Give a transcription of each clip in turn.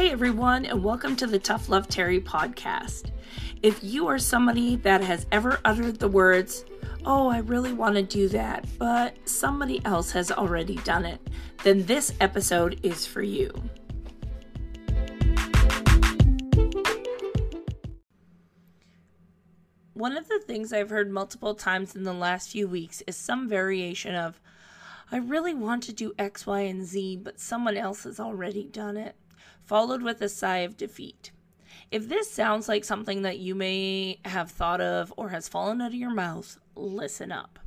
Hey everyone, and welcome to the Tough Love Terry podcast. If you are somebody that has ever uttered the words, Oh, I really want to do that, but somebody else has already done it, then this episode is for you. One of the things I've heard multiple times in the last few weeks is some variation of, I really want to do X, Y, and Z, but someone else has already done it, followed with a sigh of defeat. If this sounds like something that you may have thought of or has fallen out of your mouth, listen up.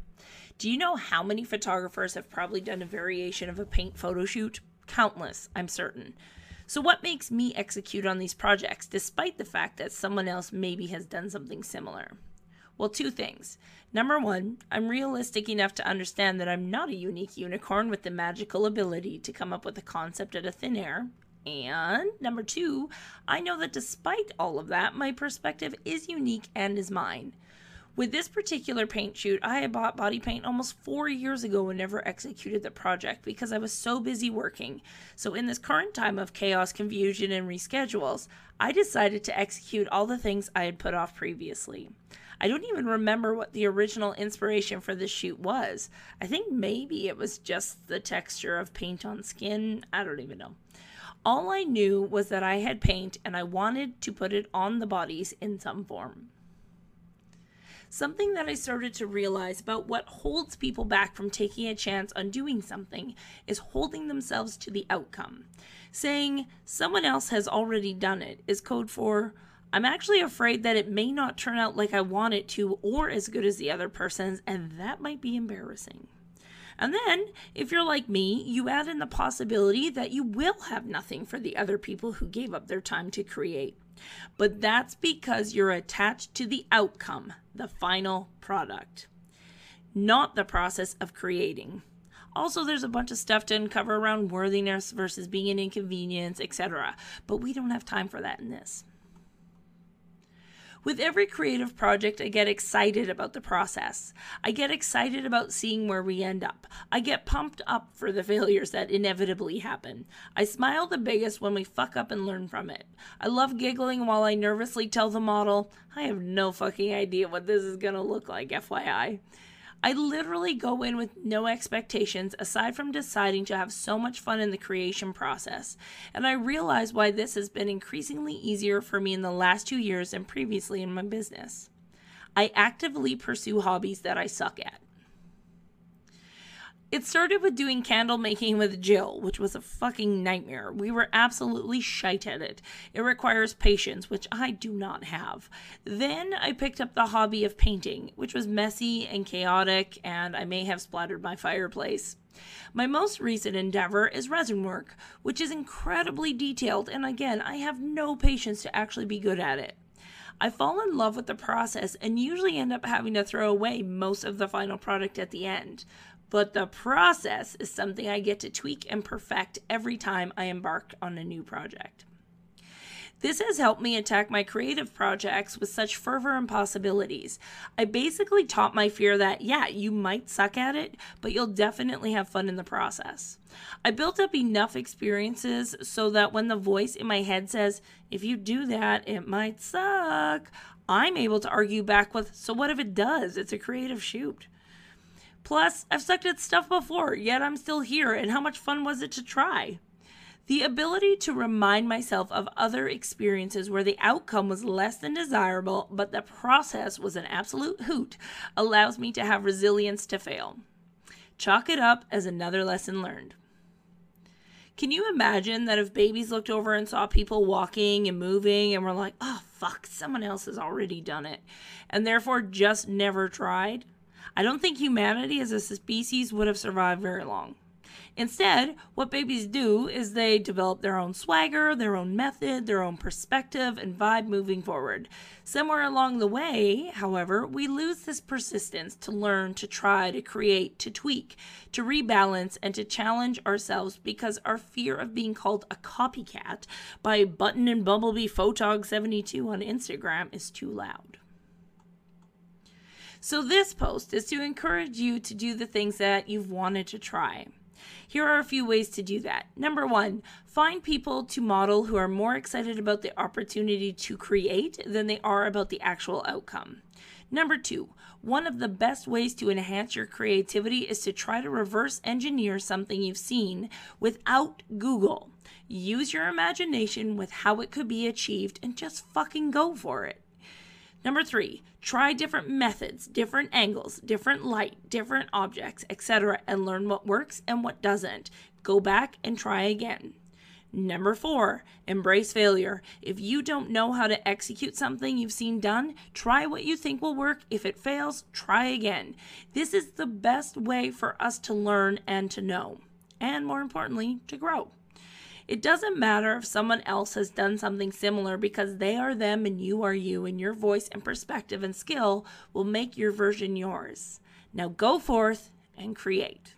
Do you know how many photographers have probably done a variation of a paint photo shoot? Countless, I'm certain. So, what makes me execute on these projects despite the fact that someone else maybe has done something similar? Well, two things. Number one, I'm realistic enough to understand that I'm not a unique unicorn with the magical ability to come up with a concept out of thin air. And number two, I know that despite all of that, my perspective is unique and is mine. With this particular paint shoot, I had bought body paint almost four years ago and never executed the project because I was so busy working. So, in this current time of chaos, confusion, and reschedules, I decided to execute all the things I had put off previously. I don't even remember what the original inspiration for this shoot was. I think maybe it was just the texture of paint on skin. I don't even know. All I knew was that I had paint and I wanted to put it on the bodies in some form. Something that I started to realize about what holds people back from taking a chance on doing something is holding themselves to the outcome. Saying someone else has already done it is code for I'm actually afraid that it may not turn out like I want it to or as good as the other person's, and that might be embarrassing. And then, if you're like me, you add in the possibility that you will have nothing for the other people who gave up their time to create. But that's because you're attached to the outcome, the final product, not the process of creating. Also, there's a bunch of stuff to uncover around worthiness versus being an inconvenience, etc. But we don't have time for that in this. With every creative project, I get excited about the process. I get excited about seeing where we end up. I get pumped up for the failures that inevitably happen. I smile the biggest when we fuck up and learn from it. I love giggling while I nervously tell the model, I have no fucking idea what this is gonna look like, FYI. I literally go in with no expectations aside from deciding to have so much fun in the creation process. And I realize why this has been increasingly easier for me in the last two years than previously in my business. I actively pursue hobbies that I suck at. It started with doing candle making with Jill, which was a fucking nightmare. We were absolutely shite at it. It requires patience, which I do not have. Then I picked up the hobby of painting, which was messy and chaotic, and I may have splattered my fireplace. My most recent endeavor is resin work, which is incredibly detailed, and again, I have no patience to actually be good at it. I fall in love with the process and usually end up having to throw away most of the final product at the end but the process is something I get to tweak and perfect every time I embark on a new project. This has helped me attack my creative projects with such fervor and possibilities. I basically taught my fear that, yeah, you might suck at it, but you'll definitely have fun in the process. I built up enough experiences so that when the voice in my head says, if you do that, it might suck, I'm able to argue back with, so what if it does? It's a creative shoot. Plus, I've sucked at stuff before, yet I'm still here, and how much fun was it to try? The ability to remind myself of other experiences where the outcome was less than desirable, but the process was an absolute hoot, allows me to have resilience to fail. Chalk it up as another lesson learned. Can you imagine that if babies looked over and saw people walking and moving and were like, oh, fuck, someone else has already done it, and therefore just never tried? I don't think humanity as a species would have survived very long. Instead, what babies do is they develop their own swagger, their own method, their own perspective, and vibe moving forward. Somewhere along the way, however, we lose this persistence to learn, to try, to create, to tweak, to rebalance, and to challenge ourselves because our fear of being called a copycat by Button and Bumblebee Photog72 on Instagram is too loud. So, this post is to encourage you to do the things that you've wanted to try. Here are a few ways to do that. Number one, find people to model who are more excited about the opportunity to create than they are about the actual outcome. Number two, one of the best ways to enhance your creativity is to try to reverse engineer something you've seen without Google. Use your imagination with how it could be achieved and just fucking go for it. Number three, try different methods, different angles, different light, different objects, etc., and learn what works and what doesn't. Go back and try again. Number four, embrace failure. If you don't know how to execute something you've seen done, try what you think will work. If it fails, try again. This is the best way for us to learn and to know, and more importantly, to grow. It doesn't matter if someone else has done something similar because they are them and you are you, and your voice and perspective and skill will make your version yours. Now go forth and create.